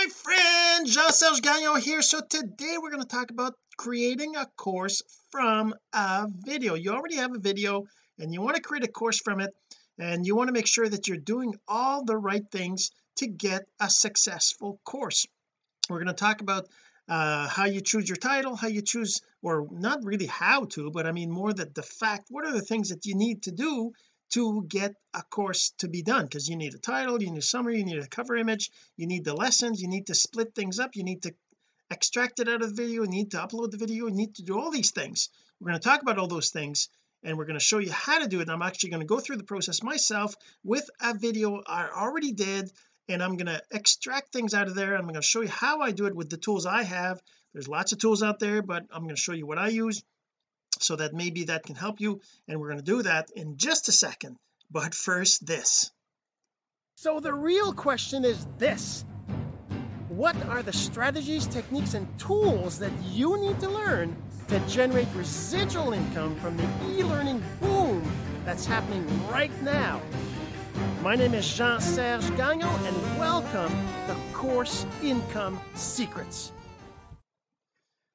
my friend Jean-Serge Gagnon here. So today we're going to talk about creating a course from a video. You already have a video and you want to create a course from it and you want to make sure that you're doing all the right things to get a successful course. We're going to talk about uh, how you choose your title how you choose or not really how to but I mean more that the fact what are the things that you need to do to get a course to be done because you need a title you need a summary you need a cover image you need the lessons you need to split things up you need to extract it out of the video you need to upload the video you need to do all these things. We're going to talk about all those things and we're going to show you how to do it. I'm actually going to go through the process myself with a video I already did and I'm going to extract things out of there. I'm going to show you how I do it with the tools I have. There's lots of tools out there but I'm going to show you what I use so that maybe that can help you and we're going to do that in just a second. But first this. So the real question is this. What are the strategies techniques and tools that you need to learn to generate residual income from the e-learning boom that's happening right now? My name is Jean-Serge Gagnon and welcome to Course Income Secrets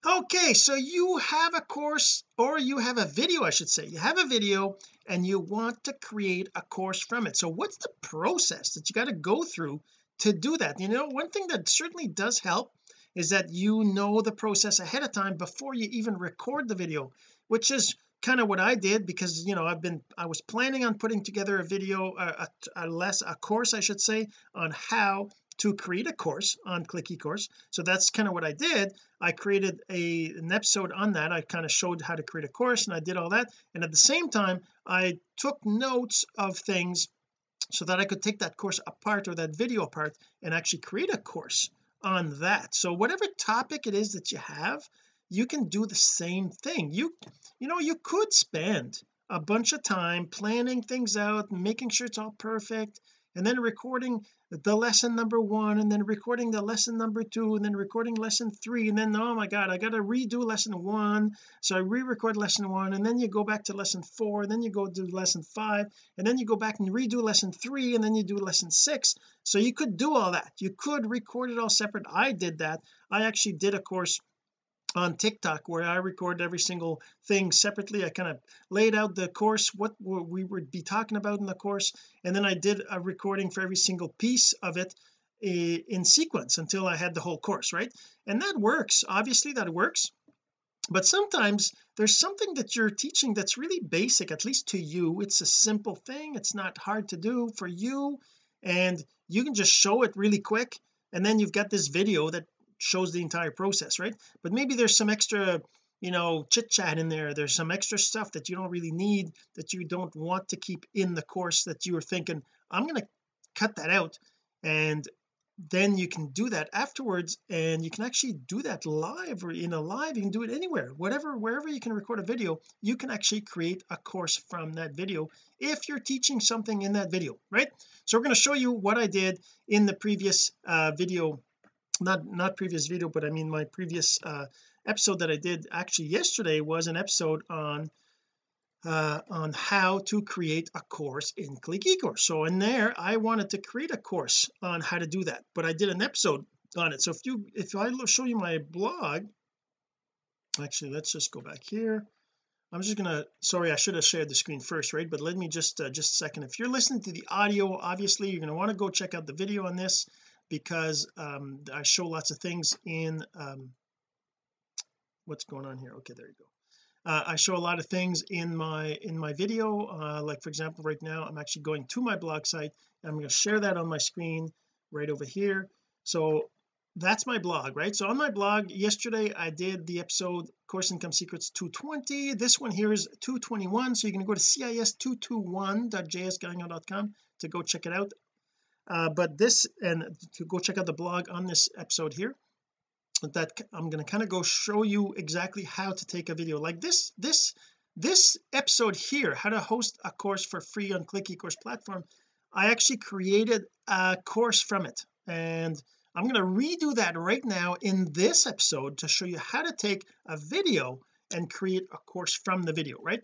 okay so you have a course or you have a video I should say. You have a video and you want to create a course from it. So what's the process that you got to go through to do that? You know one thing that certainly does help is that you know the process ahead of time before you even record the video which is kind of what I did because you know I've been I was planning on putting together a video a, a, a less a course I should say on how to create a course on click ecourse so that's kind of what I did. I created a an episode on that. I kind of showed how to create a course and I did all that. And at the same time I took notes of things so that I could take that course apart or that video apart and actually create a course on that. So whatever topic it is that you have you can do the same thing. You you know you could spend a bunch of time planning things out making sure it's all perfect and then recording the lesson number one and then recording the lesson number two and then recording lesson three and then oh my god I got to redo lesson one. So I re-record lesson one and then you go back to lesson four and then you go do lesson five and then you go back and redo lesson three and then you do lesson six. So you could do all that. You could record it all separate. I did that. I actually did a course on TikTok where I record every single thing separately. I kind of laid out the course what we would be talking about in the course and then I did a recording for every single piece of it eh, in sequence until I had the whole course right? And that works. Obviously that works. But sometimes there's something that you're teaching that's really basic at least to you. It's a simple thing. It's not hard to do for you. And you can just show it really quick. And then you've got this video that shows the entire process right? But maybe there's some extra you know chit chat in there. There's some extra stuff that you don't really need that you don't want to keep in the course that you are thinking I'm going to cut that out and then you can do that afterwards and you can actually do that live or in a live you can do it anywhere. Whatever wherever you can record a video you can actually create a course from that video if you're teaching something in that video right? So we're going to show you what I did in the previous uh, video not not previous video but I mean my previous uh episode that I did actually yesterday was an episode on uh on how to create a course in click ecourse so in there I wanted to create a course on how to do that but I did an episode on it. So if you if I show you my blog actually let's just go back here. I'm just gonna sorry I should have shared the screen first right? But let me just uh, just a second. If you're listening to the audio obviously you're to want to go check out the video on this because um I show lots of things in um what's going on here? Okay there you go. Uh, I show a lot of things in my in my video uh, like for example right now I'm actually going to my blog site and I'm going to share that on my screen right over here. So that's my blog right? So on my blog yesterday I did the episode course income secrets 220 this one here is 221 so you're going to go to cis221.jsgagnon.com to go check it out uh, but this and to go check out the blog on this episode here that I'm going to kind of go show you exactly how to take a video like this this this episode here how to host a course for free on click ecourse platform. I actually created a course from it and I'm going to redo that right now in this episode to show you how to take a video and create a course from the video right?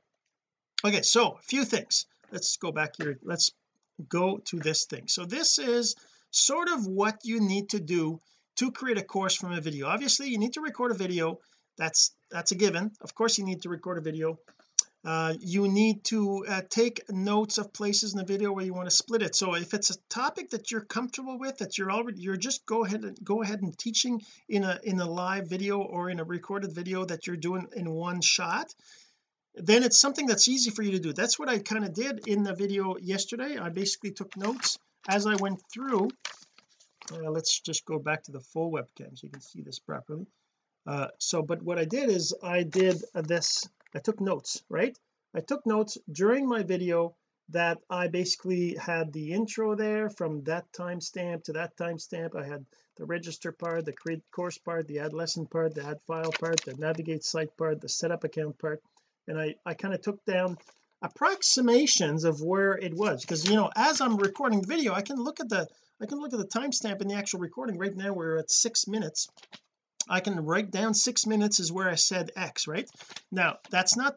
Okay so a few things. Let's go back here. Let's go to this thing. So this is sort of what you need to do to create a course from a video. Obviously you need to record a video. That's that's a given. Of course you need to record a video. Uh, you need to uh, take notes of places in the video where you want to split it. So if it's a topic that you're comfortable with that you're already you're just go ahead and go ahead and teaching in a in a live video or in a recorded video that you're doing in one shot then it's something that's easy for you to do. That's what I kind of did in the video yesterday. I basically took notes as I went through. Uh, let's just go back to the full webcam so you can see this properly. Uh, so but what I did is I did this I took notes right? I took notes during my video that I basically had the intro there from that timestamp to that timestamp. I had the register part the create course part the add lesson part the add file part the navigate site part the setup account part and I I kind of took down approximations of where it was because you know as I'm recording video I can look at the I can look at the timestamp in the actual recording. Right now we're at six minutes. I can write down six minutes is where I said X right? Now that's not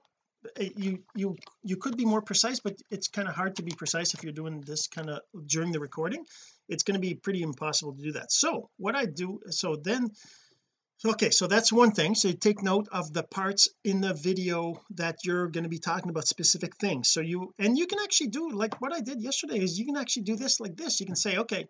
eh, you you you could be more precise but it's kind of hard to be precise if you're doing this kind of during the recording. It's going to be pretty impossible to do that. So what I do so then okay so that's one thing. So you take note of the parts in the video that you're going to be talking about specific things. So you and you can actually do like what I did yesterday is you can actually do this like this. You can say okay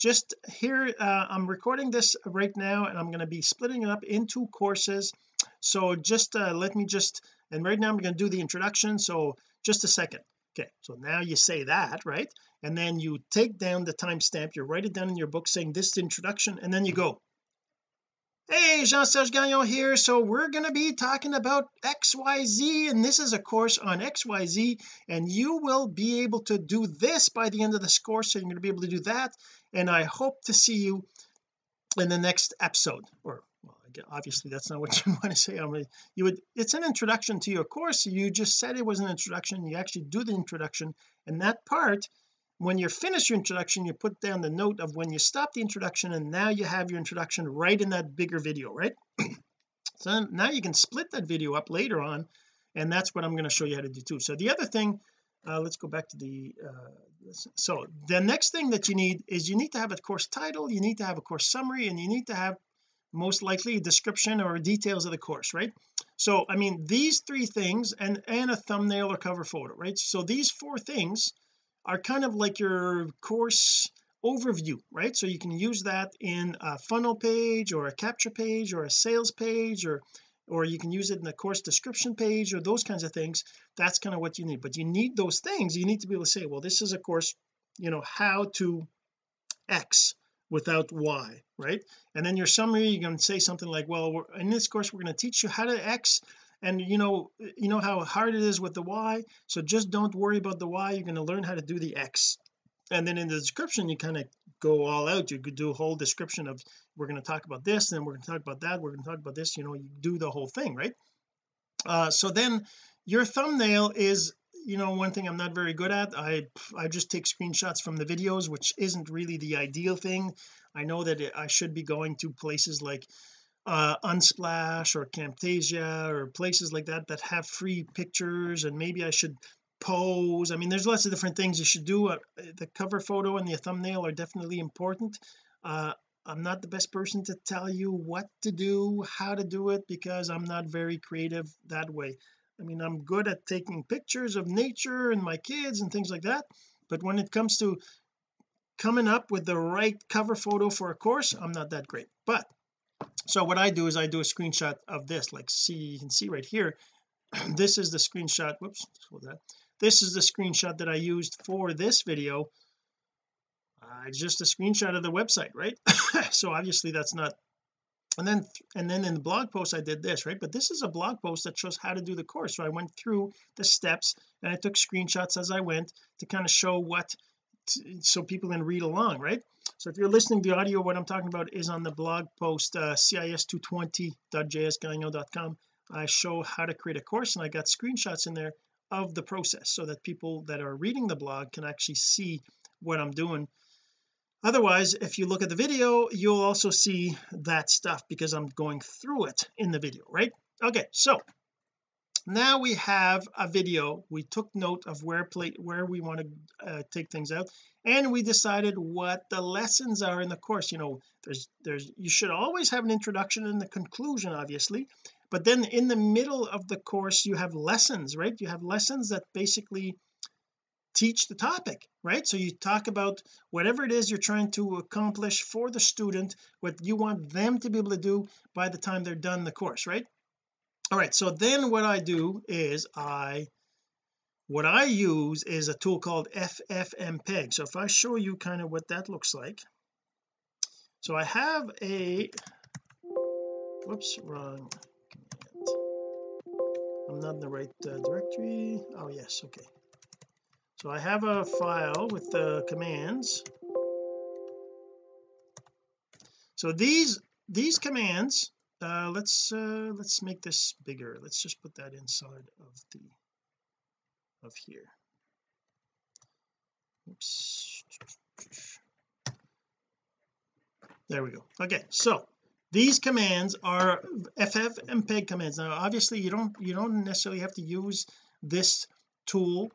just here uh, I'm recording this right now and I'm going to be splitting it up into courses. So just uh, let me just and right now I'm going to do the introduction. So just a second. Okay so now you say that right? And then you take down the timestamp. You write it down in your book saying this is introduction and then you go hey Jean-Serge Gagnon here. So we're going to be talking about XYZ and this is a course on XYZ and you will be able to do this by the end of this course so you're going to be able to do that and I hope to see you in the next episode. Or well, obviously that's not what you want to say. I mean you would it's an introduction to your course. You just said it was an introduction. You actually do the introduction and that part when you're finished your introduction you put down the note of when you stop the introduction and now you have your introduction right in that bigger video right? So now you can split that video up later on and that's what I'm going to show you how to do too. So the other thing uh, let's go back to the uh, so the next thing that you need is you need to have a course title you need to have a course summary and you need to have most likely a description or details of the course right? So I mean these three things and and a thumbnail or cover photo right? So these four things are kind of like your course overview right? So you can use that in a funnel page or a capture page or a sales page or or you can use it in the course description page or those kinds of things. That's kind of what you need. But you need those things. You need to be able to say well this is a course you know how to X without Y right? And then your summary you can say something like well in this course we're going to teach you how to X and you know you know how hard it is with the Y? So just don't worry about the Y. You're going to learn how to do the X. And then in the description you kind of go all out. You could do a whole description of we're going to talk about this then we're going to talk about that we're going to talk about this. You know you do the whole thing right? Uh so then your thumbnail is you know one thing I'm not very good at. I I just take screenshots from the videos which isn't really the ideal thing. I know that it, I should be going to places like uh Unsplash or Camtasia or places like that that have free pictures and maybe I should pose. I mean there's lots of different things you should do. Uh, the cover photo and the thumbnail are definitely important. Uh I'm not the best person to tell you what to do how to do it because I'm not very creative that way. I mean I'm good at taking pictures of nature and my kids and things like that but when it comes to coming up with the right cover photo for a course I'm not that great. But so what I do is I do a screenshot of this like see you can see right here. This is the screenshot whoops that. This is the screenshot that I used for this video. Uh, just a screenshot of the website right? So obviously that's not and then and then in the blog post I did this right? But this is a blog post that shows how to do the course. So I went through the steps and I took screenshots as I went to kind of show what so people can read along right? So if you're listening to the audio what I'm talking about is on the blog post uh, cis220.jsgagnon.com I show how to create a course and I got screenshots in there of the process so that people that are reading the blog can actually see what I'm doing. Otherwise if you look at the video you'll also see that stuff because I'm going through it in the video right? Okay so now we have a video. We took note of where play where we want to uh, take things out and we decided what the lessons are in the course. You know there's there's you should always have an introduction and the conclusion obviously but then in the middle of the course you have lessons right? You have lessons that basically teach the topic right? So you talk about whatever it is you're trying to accomplish for the student what you want them to be able to do by the time they're done the course right all right so then what I do is I what I use is a tool called FFmpeg so if I show you kind of what that looks like. So I have a whoops wrong command. I'm not in the right uh, directory. Oh yes okay. So I have a file with the commands. So these these commands uh, let's uh, let's make this bigger. Let's just put that inside of the of here. Oops. There we go. Okay so these commands are ffmpeg commands. Now obviously you don't you don't necessarily have to use this tool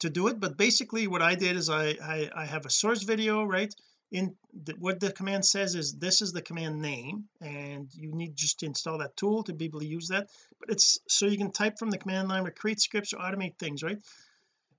to do it but basically what I did is I I, I have a source video right in the, what the command says is this is the command name and you need just to install that tool to be able to use that. But it's so you can type from the command line or create scripts or automate things right?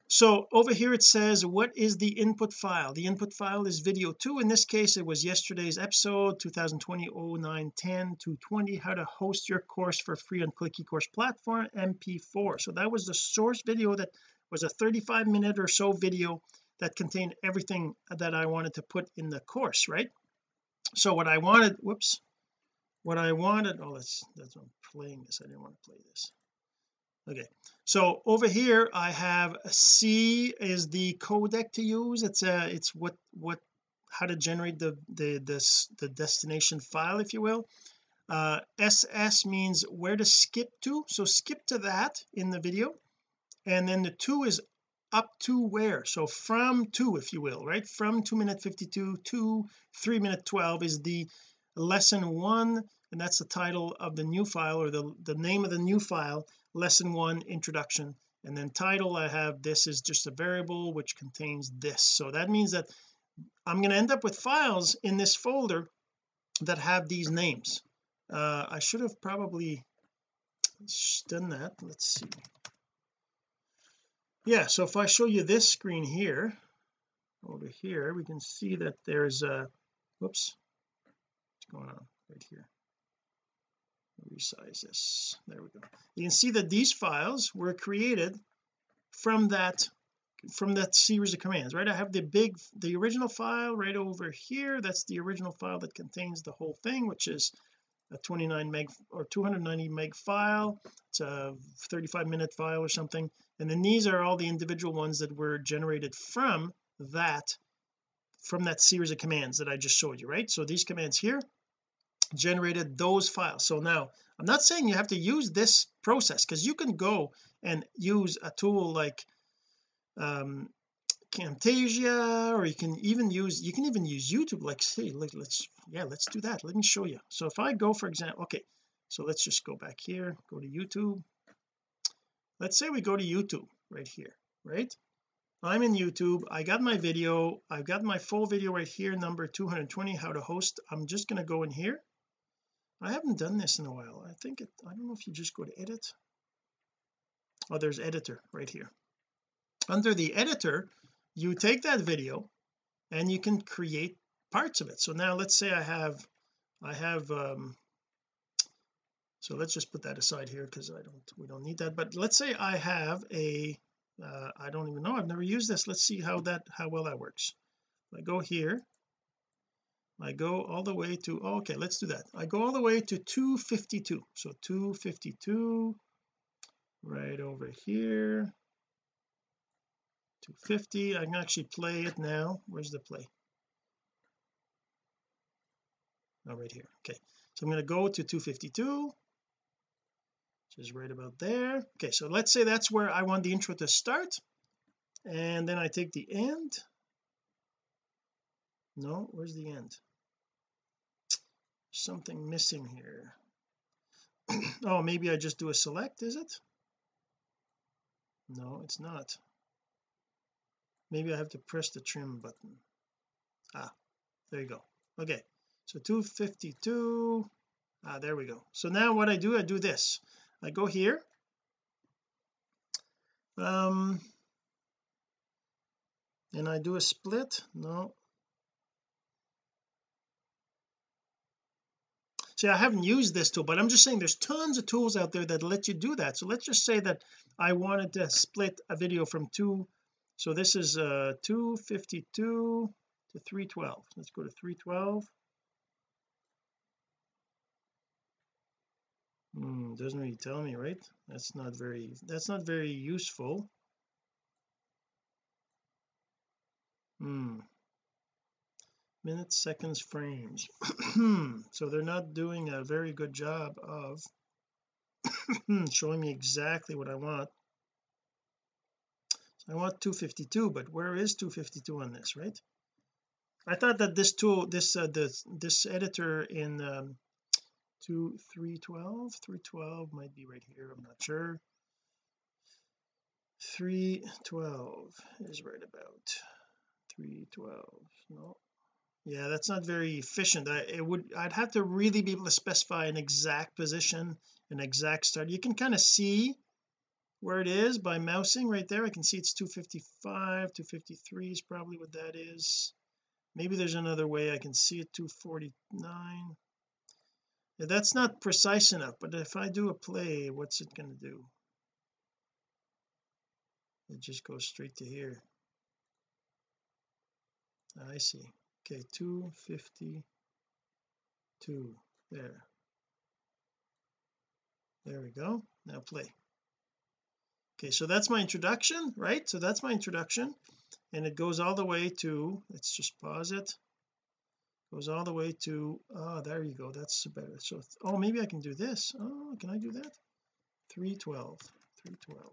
So over here it says what is the input file? The input file is video 2 in this case it was yesterday's episode 2020 09 10 220 how to host your course for free on click ecourse platform mp4 so that was the source video that was a 35 minute or so video that contained everything that I wanted to put in the course right? So what I wanted whoops what I wanted oh that's that's I'm playing this. I didn't want to play this. Okay so over here I have C is the codec to use. It's a it's what what how to generate the the this the destination file if you will. Uh SS means where to skip to. So skip to that in the video. And then the two is up to where? So from two if you will right? From 2 minute 52 to 3 minute 12 is the lesson one and that's the title of the new file or the the name of the new file lesson one introduction. And then title I have this is just a variable which contains this. So that means that I'm going to end up with files in this folder that have these names. Uh, I should have probably done that. Let's see yeah so if I show you this screen here over here we can see that there's a whoops what's going on right here? Resize this. There we go. You can see that these files were created from that from that series of commands right? I have the big the original file right over here. That's the original file that contains the whole thing which is a 29 meg or 290 meg file. It's a 35 minute file or something and then these are all the individual ones that were generated from that from that series of commands that I just showed you right? So these commands here generated those files. So now I'm not saying you have to use this process because you can go and use a tool like um Camtasia or you can even use you can even use YouTube like say like let's yeah let's do that. Let me show you. So if I go for example okay so let's just go back here go to YouTube let's say we go to YouTube right here right? I'm in YouTube. I got my video. I've got my full video right here number 220 how to host. I'm just going to go in here. I haven't done this in a while. I think it I don't know if you just go to edit. Oh there's editor right here. Under the editor you take that video and you can create parts of it. So now let's say I have I have um so let's just put that aside here because I don't we don't need that. But let's say I have a uh, I don't even know I've never used this. Let's see how that how well that works. I go here I go all the way to oh, okay let's do that. I go all the way to 252 so 252 right over here 250 I can actually play it now. Where's the play? Oh right here. Okay. So I'm going to go to 252 which is right about there. Okay so let's say that's where I want the intro to start. And then I take the end. No where's the end? Something missing here. Oh maybe I just do a select is it? No it's not. Maybe I have to press the trim button. Ah there you go. Okay so 252 ah there we go. So now what I do I do this I go here. Um and I do a split? No. See I haven't used this tool but I'm just saying there's tons of tools out there that let you do that. So let's just say that I wanted to split a video from two. So this is uh 252 to 312 let's go to 312 hmm doesn't really tell me right? That's not very that's not very useful. Hmm. Minutes seconds frames. So they're not doing a very good job of showing me exactly what I want. So I want 252 but where is 252 on this right? I thought that this tool this uh, this this editor in um 2 312 312 might be right here I'm not sure. 312 is right about 312 no. Yeah that's not very efficient. I it would I'd have to really be able to specify an exact position an exact start. You can kind of see where it is by mousing right there. I can see it's 255 253 is probably what that is. Maybe there's another way I can see it 249 yeah, that's not precise enough but if I do a play what's it going to do? It just goes straight to here. Ah, I see. Okay 252 there. There we go. Now play. Okay so that's my introduction right? So that's my introduction and it goes all the way to let's just pause it goes all the way to oh there you go that's better. So oh maybe I can do this. Oh can I do that? 312 312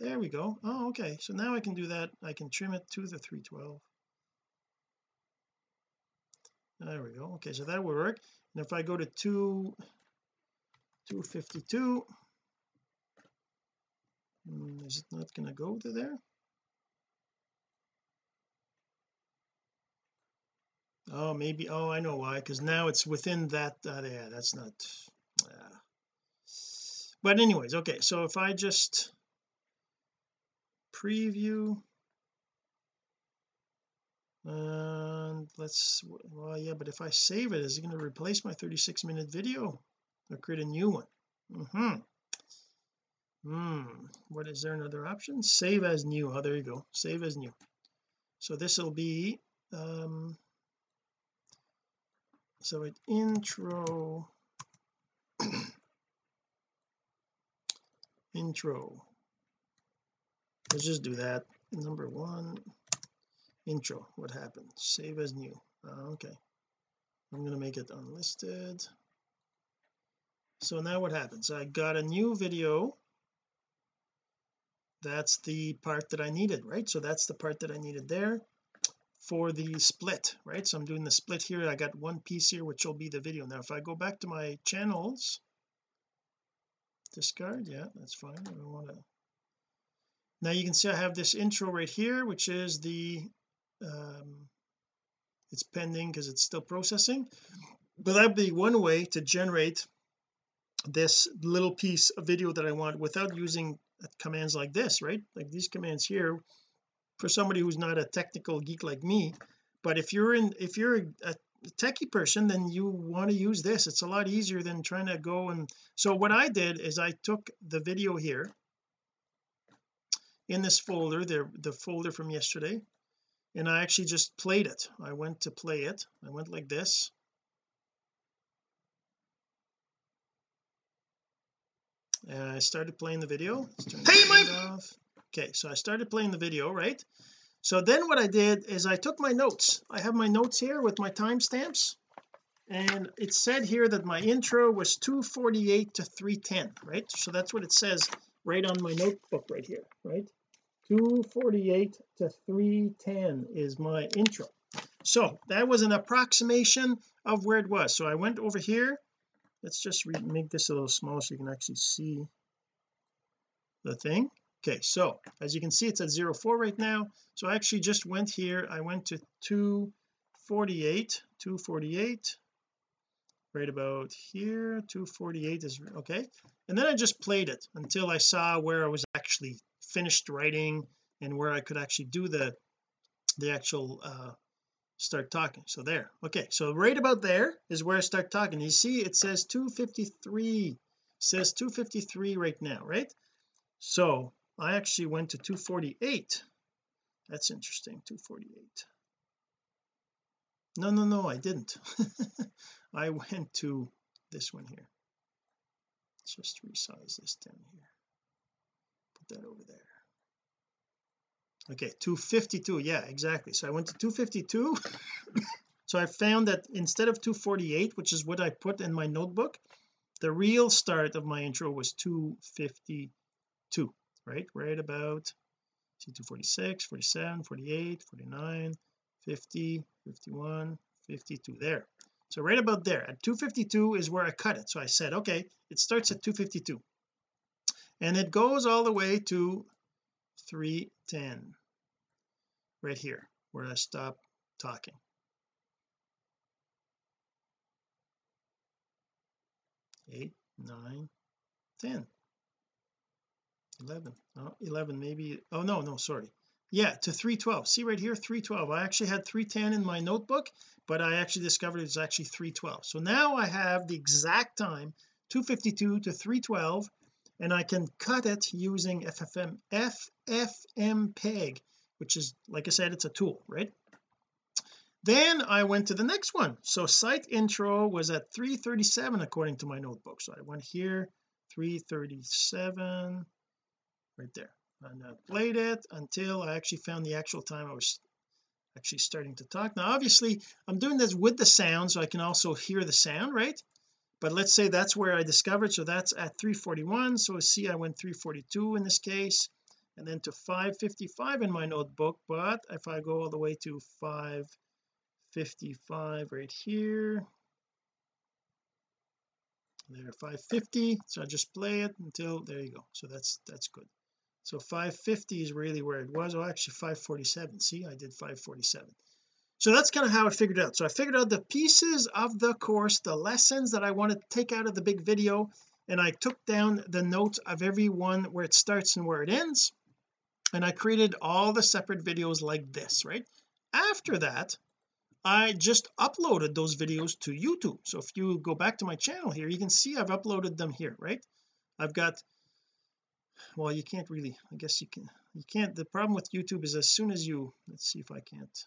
there we go. Oh okay. So now I can do that. I can trim it to the 312 there we go. Okay so that will work. And if I go to 2 252 hmm, is it not going to go to there oh maybe oh I know why because now it's within that uh, yeah that's not uh, but anyways okay so if I just preview and let's well yeah but if I save it is it going to replace my 36 minute video or create a new one? Mm-hmm. Hmm what is there another option? Save as new oh there you go save as new. So this will be um so it intro intro. Let's just do that. Number one intro. What happened? Save as new. Uh, okay. I'm going to make it unlisted. So now what happens? I got a new video. That's the part that I needed right? So that's the part that I needed there for the split right? So I'm doing the split here. I got one piece here which will be the video. Now if I go back to my channels discard yeah that's fine. I don't want to now you can see I have this intro right here which is the um it's pending because it's still processing. But that'd be one way to generate this little piece of video that I want without using commands like this right? Like these commands here for somebody who's not a technical geek like me but if you're in if you're a techie person then you want to use this. It's a lot easier than trying to go and so what I did is I took the video here in this folder the the folder from yesterday and I actually just played it. I went to play it. I went like this. And I started playing the video. Hey Mike okay so I started playing the video right? So then what I did is I took my notes. I have my notes here with my timestamps and it said here that my intro was 248 to 310 right? So that's what it says right on my notebook right here right? 248 to 310 is my intro. So that was an approximation of where it was. So I went over here. Let's just make this a little smaller so you can actually see the thing okay so as you can see it's at 04 right now. So I actually just went here. I went to 248 248 right about here. 248 is okay. And then I just played it until I saw where I was actually finished writing and where I could actually do the the actual uh start talking. So there. Okay so right about there is where I start talking. You see it says 253 says 253 right now right? So I actually went to 248 that's interesting 248 no no no I didn't. I went to this one here. Let's just resize this down here. Put that over there. Okay 252 yeah exactly. So I went to 252 so I found that instead of 248 which is what I put in my notebook the real start of my intro was 252 right? Right about see 246 47 48 49 50 51 52 there. So right about there. At 252 is where I cut it. So I said okay it starts at 252 and it goes all the way to 310 right here where I stop talking. Eight nine ten 11 oh 11 maybe oh no no sorry. Yeah to 312 see right here 312 I actually had 310 in my notebook but I actually discovered it's actually 312 so now I have the exact time 252 to 312 and I can cut it using FFM FFmpeg which is like I said it's a tool right? Then I went to the next one. So site intro was at 337 according to my notebook. So I went here 337 right there. And I played it until I actually found the actual time I was actually starting to talk. Now obviously I'm doing this with the sound so I can also hear the sound right? But let's say that's where I discovered so that's at 341 so see I went 342 in this case and then to 555 in my notebook. But if I go all the way to 555 right here there 550 so I just play it until there you go. So that's that's good so 550 is really where it was. Oh actually 547 see I did 547 so that's kind of how I figured out. So I figured out the pieces of the course the lessons that I want to take out of the big video and I took down the notes of every one where it starts and where it ends and I created all the separate videos like this right? After that I just uploaded those videos to YouTube. So if you go back to my channel here you can see I've uploaded them here right? I've got well you can't really I guess you can you can't the problem with YouTube is as soon as you let's see if I can't.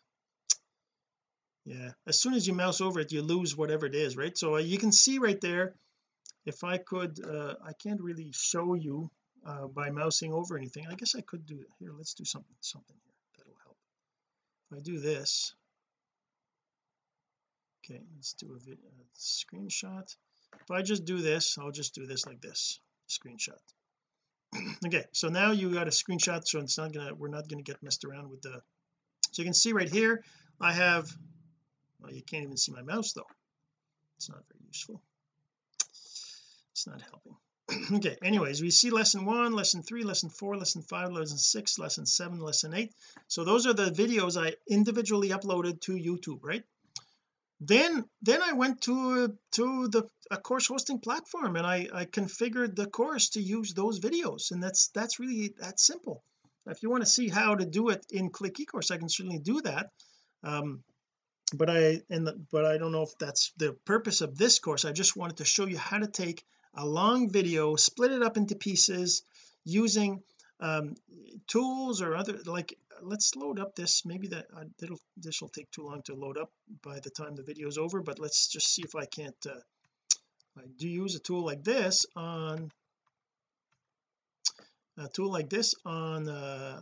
Yeah as soon as you mouse over it you lose whatever it is right? So uh, you can see right there if I could uh, I can't really show you uh, by mousing over anything. I guess I could do it here let's do something something here that'll help. If I do this okay let's do a, a screenshot. If I just do this I'll just do this like this screenshot okay so now you got a screenshot so it's not gonna we're not gonna get messed around with the so you can see right here I have well you can't even see my mouse though. It's not very useful. It's not helping. Okay anyways we see lesson one lesson three lesson four lesson five lesson six lesson seven lesson eight. So those are the videos I individually uploaded to YouTube right then then I went to to the a course hosting platform and I I configured the course to use those videos. And that's that's really that simple. If you want to see how to do it in click ecourse I can certainly do that. Um but I and the, but I don't know if that's the purpose of this course. I just wanted to show you how to take a long video split it up into pieces using um tools or other like let's load up this. Maybe that uh, it'll this will take too long to load up by the time the video is over but let's just see if I can't uh, I do use a tool like this on a tool like this on uh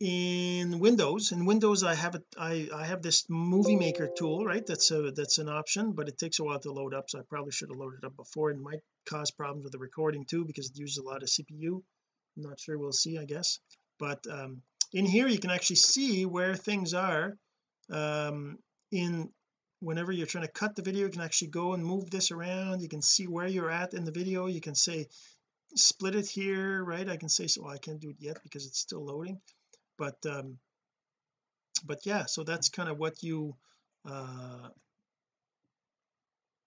in Windows. In Windows I have it I I have this movie maker tool right? That's a that's an option but it takes a while to load up so I probably should have loaded up before. It might cause problems with the recording too because it uses a lot of CPU I'm not sure we'll see I guess. But um, in here you can actually see where things are um, in whenever you're trying to cut the video you can actually go and move this around. You can see where you're at in the video. You can say split it here right? I can say so well, I can't do it yet because it's still loading. But um but yeah so that's kind of what you uh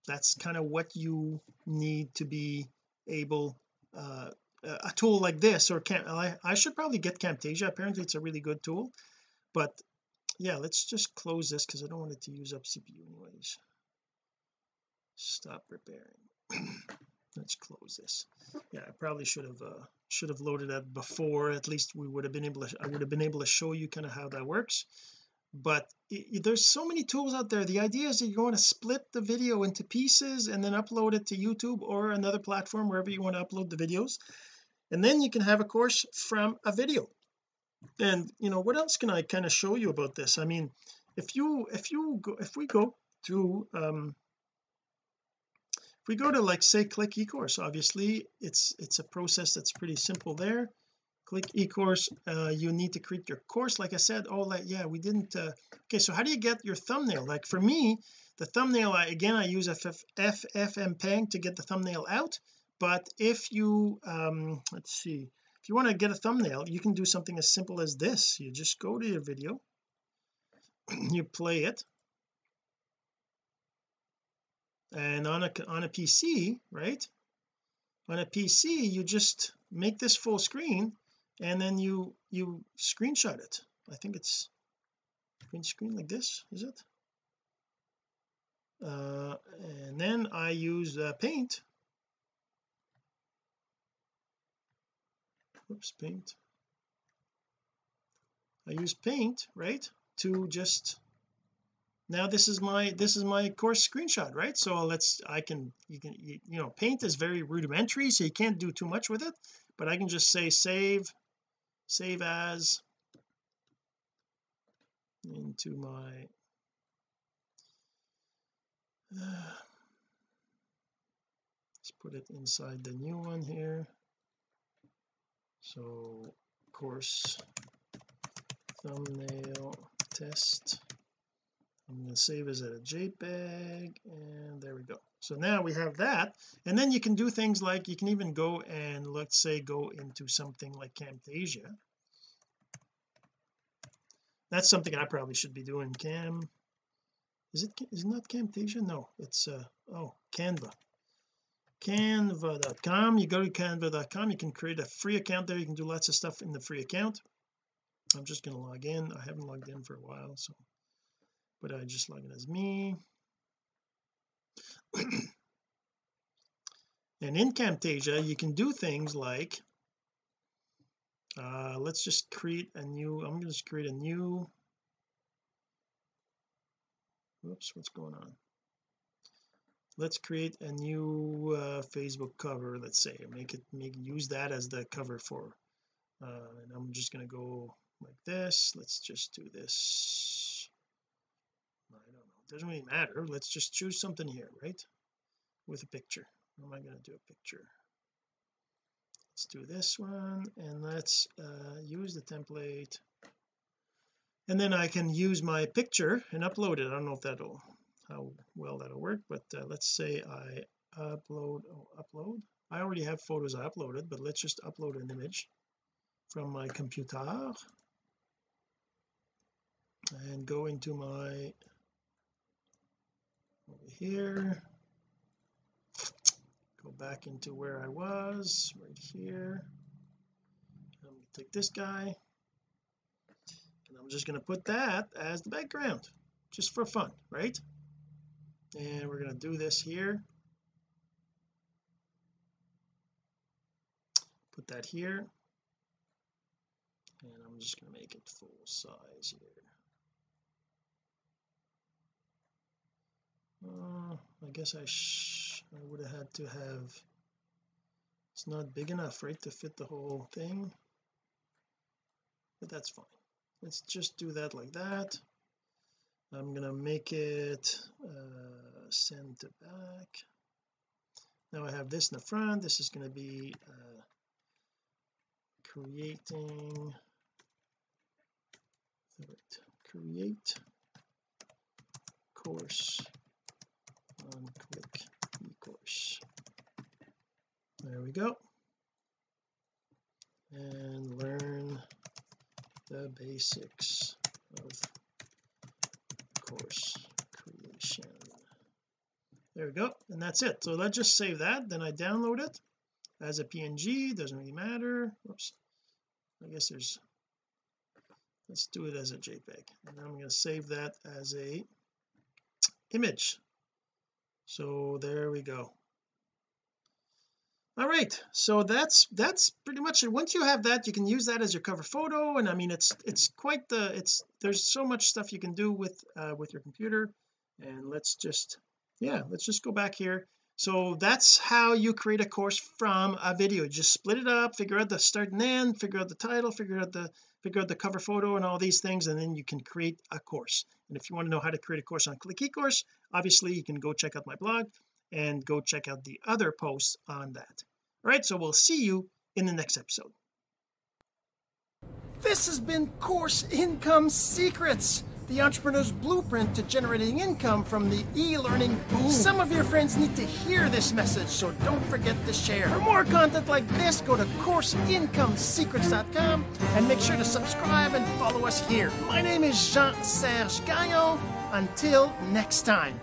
that's kind of what you need to be able uh a tool like this or can I, I should probably get Camtasia. Apparently it's a really good tool. But yeah let's just close this because I don't want it to use up CPU anyways. Stop preparing let's close this. Yeah I probably should have uh should have loaded that before. At least we would have been able to I would have been able to show you kind of how that works. But it, there's so many tools out there. The idea is that you want to split the video into pieces and then upload it to YouTube or another platform wherever you want to upload the videos and then you can have a course from a video. And you know what else can I kind of show you about this? I mean if you if you go if we go to um if we go to like say click ecourse obviously it's it's a process that's pretty simple there. Click ecourse uh, you need to create your course. Like I said oh like yeah we didn't uh, okay so how do you get your thumbnail? Like for me the thumbnail I, again I use FF, FFmpeg to get the thumbnail out but if you um let's see if you want to get a thumbnail you can do something as simple as this. You just go to your video you play it. And on a on a PC right? On a PC you just make this full screen and then you you screenshot it. I think it's print screen like this is it? Uh and then I use uh, paint Oops, paint. I use paint right to just now this is my this is my course screenshot right? So let's I can you can you, you know paint is very rudimentary so you can't do too much with it but I can just say save save as into my uh, let's put it inside the new one here so course thumbnail test. I'm going to save as a JPEG and there we go. So now we have that. And then you can do things like you can even go and let's say go into something like Camtasia. That's something I probably should be doing. Cam is it is it not Camtasia? No it's uh oh Canva canva.com you go to canva.com you can create a free account there. You can do lots of stuff in the free account. I'm just going to log in. I haven't logged in for a while so but I just log in as me. And in Camtasia you can do things like uh let's just create a new I'm going to just create a new oops what's going on let's create a new uh, Facebook cover let's say make it make use that as the cover for uh, and I'm just going to go like this. Let's just do this. I don't know. It doesn't really matter. Let's just choose something here right? With a picture. Am I going to do? A picture. Let's do this one and let's uh, use the template. And then I can use my picture and upload it. I don't know if that'll how well that'll work but uh, let's say I upload oh, upload? I already have photos I uploaded but let's just upload an image from my computer and go into my over here go back into where I was right here. I'm going to take this guy and I'm just going to put that as the background just for fun right and we're going to do this here. Put that here. And I'm just going to make it full size here. Uh, I guess I I would have had to have it's not big enough right to fit the whole thing? But that's fine. Let's just do that like that I'm gonna make it uh, send to back. Now I have this in the front. This is going to be uh, creating create course on quick ecourse. There we go. And learn the basics of course creation. There we go and that's it. So let's just save that then I download it as a png doesn't really matter. Whoops. I guess there's let's do it as a jpeg. And I'm going to save that as a image. So there we go all right so that's that's pretty much it. Once you have that you can use that as your cover photo and I mean it's it's quite the it's there's so much stuff you can do with uh, with your computer. And let's just yeah let's just go back here. So that's how you create a course from a video. Just split it up figure out the start and end figure out the title figure out the figure out the cover photo and all these things and then you can create a course. And if you want to know how to create a course on click eCourse obviously you can go check out my blog and go check out the other posts on that all right so we'll see you in the next episode this has been course income secrets the entrepreneur's blueprint to generating income from the e-learning boom. Some of your friends need to hear this message, so don't forget to share. For more content like this, go to CourseIncomeSecrets.com and make sure to subscribe and follow us here. My name is Jean-Serge Gagnon. Until next time.